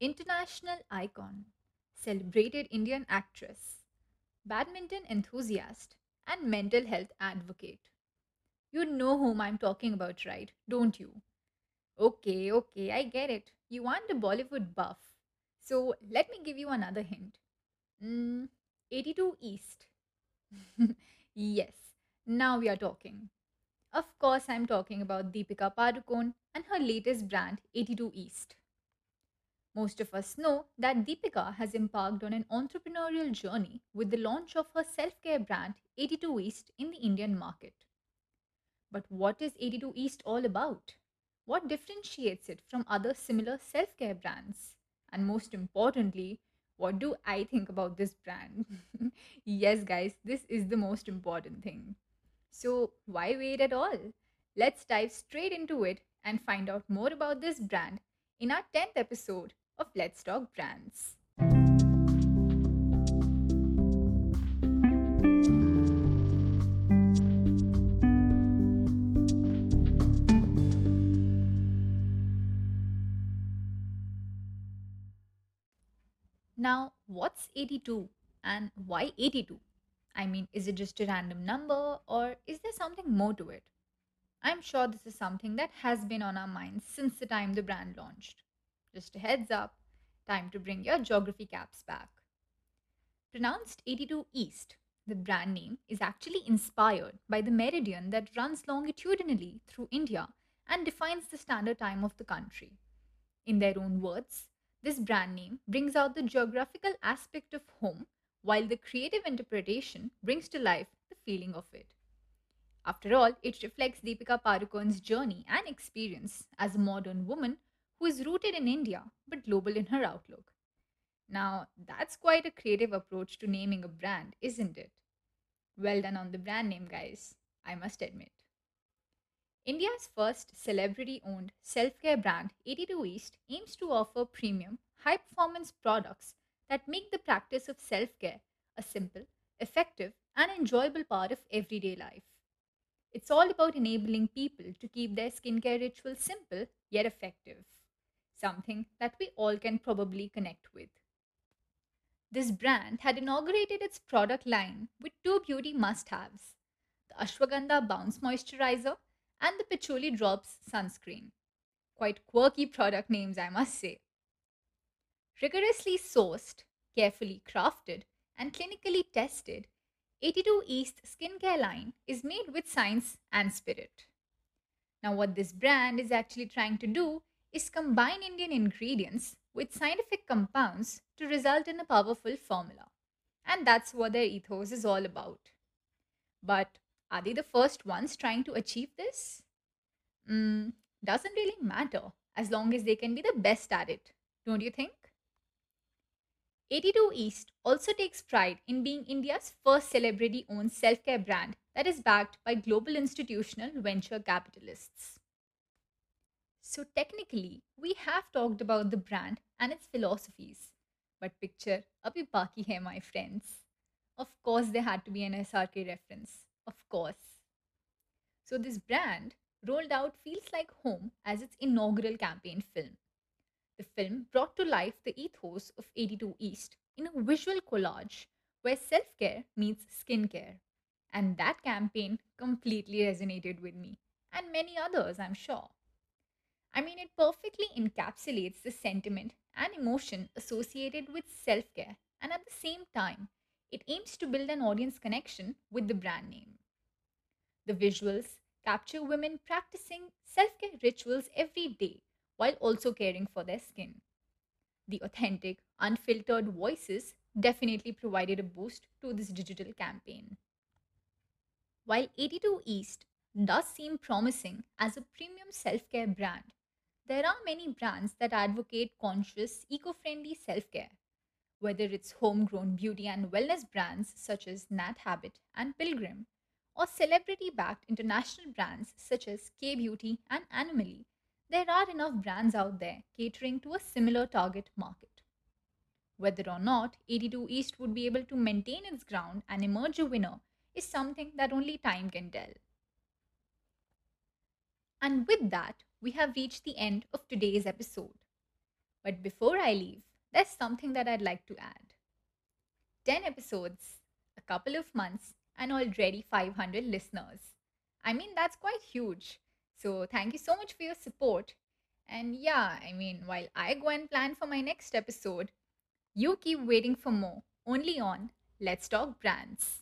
international icon, celebrated Indian actress, badminton enthusiast, and mental health advocate. You know whom I'm talking about, right? Don't you? Okay, okay, I get it. You want a Bollywood buff. So let me give you another hint. Mm, 82 East. yes, now we are talking. Of course, I'm talking about Deepika Padukone and her latest brand, 82 East. Most of us know that Deepika has embarked on an entrepreneurial journey with the launch of her self care brand 82 East in the Indian market. But what is 82 East all about? What differentiates it from other similar self care brands? And most importantly, what do I think about this brand? yes, guys, this is the most important thing. So, why wait at all? Let's dive straight into it and find out more about this brand in our 10th episode of Let's Talk Brands. Now, what's 82 and why 82? I mean, is it just a random number or is there something more to it? I'm sure this is something that has been on our minds since the time the brand launched. Just a heads up, time to bring your geography caps back. Pronounced 82 East, the brand name is actually inspired by the meridian that runs longitudinally through India and defines the standard time of the country. In their own words, this brand name brings out the geographical aspect of home, while the creative interpretation brings to life the feeling of it. After all, it reflects Deepika Padukone's journey and experience as a modern woman who is rooted in India but global in her outlook. Now, that's quite a creative approach to naming a brand, isn't it? Well done on the brand name, guys, I must admit. India's first celebrity owned self care brand, 82 East, aims to offer premium, high performance products that make the practice of self care a simple, effective, and enjoyable part of everyday life. It's all about enabling people to keep their skincare rituals simple yet effective, something that we all can probably connect with. This brand had inaugurated its product line with two beauty must haves the Ashwagandha Bounce Moisturizer and the Patchouli Drops Sunscreen. Quite quirky product names, I must say. Rigorously sourced, carefully crafted, and clinically tested, 82 East skincare line is made with science and spirit. Now, what this brand is actually trying to do is combine Indian ingredients with scientific compounds to result in a powerful formula. And that's what their ethos is all about. But are they the first ones trying to achieve this? Mm, doesn't really matter as long as they can be the best at it, don't you think? 82 East also takes pride in being India's first celebrity owned self care brand that is backed by global institutional venture capitalists. So, technically, we have talked about the brand and its philosophies. But picture abhi baki hai, my friends. Of course, there had to be an SRK reference. Of course. So, this brand rolled out Feels Like Home as its inaugural campaign film. The film brought to life the ethos of 82 East in a visual collage where self care meets skincare. And that campaign completely resonated with me and many others, I'm sure. I mean, it perfectly encapsulates the sentiment and emotion associated with self care, and at the same time, it aims to build an audience connection with the brand name. The visuals capture women practicing self care rituals every day while also caring for their skin. The authentic, unfiltered voices definitely provided a boost to this digital campaign. While 82 East does seem promising as a premium self care brand, there are many brands that advocate conscious, eco friendly self care. Whether it's homegrown beauty and wellness brands such as Nat Habit and Pilgrim, or celebrity backed international brands such as Kay Beauty and Anomaly, there are enough brands out there catering to a similar target market. Whether or not 82 East would be able to maintain its ground and emerge a winner is something that only time can tell. And with that, we have reached the end of today's episode. But before I leave, there's something that I'd like to add 10 episodes, a couple of months, and already 500 listeners. I mean, that's quite huge. So, thank you so much for your support. And yeah, I mean, while I go and plan for my next episode, you keep waiting for more only on Let's Talk Brands.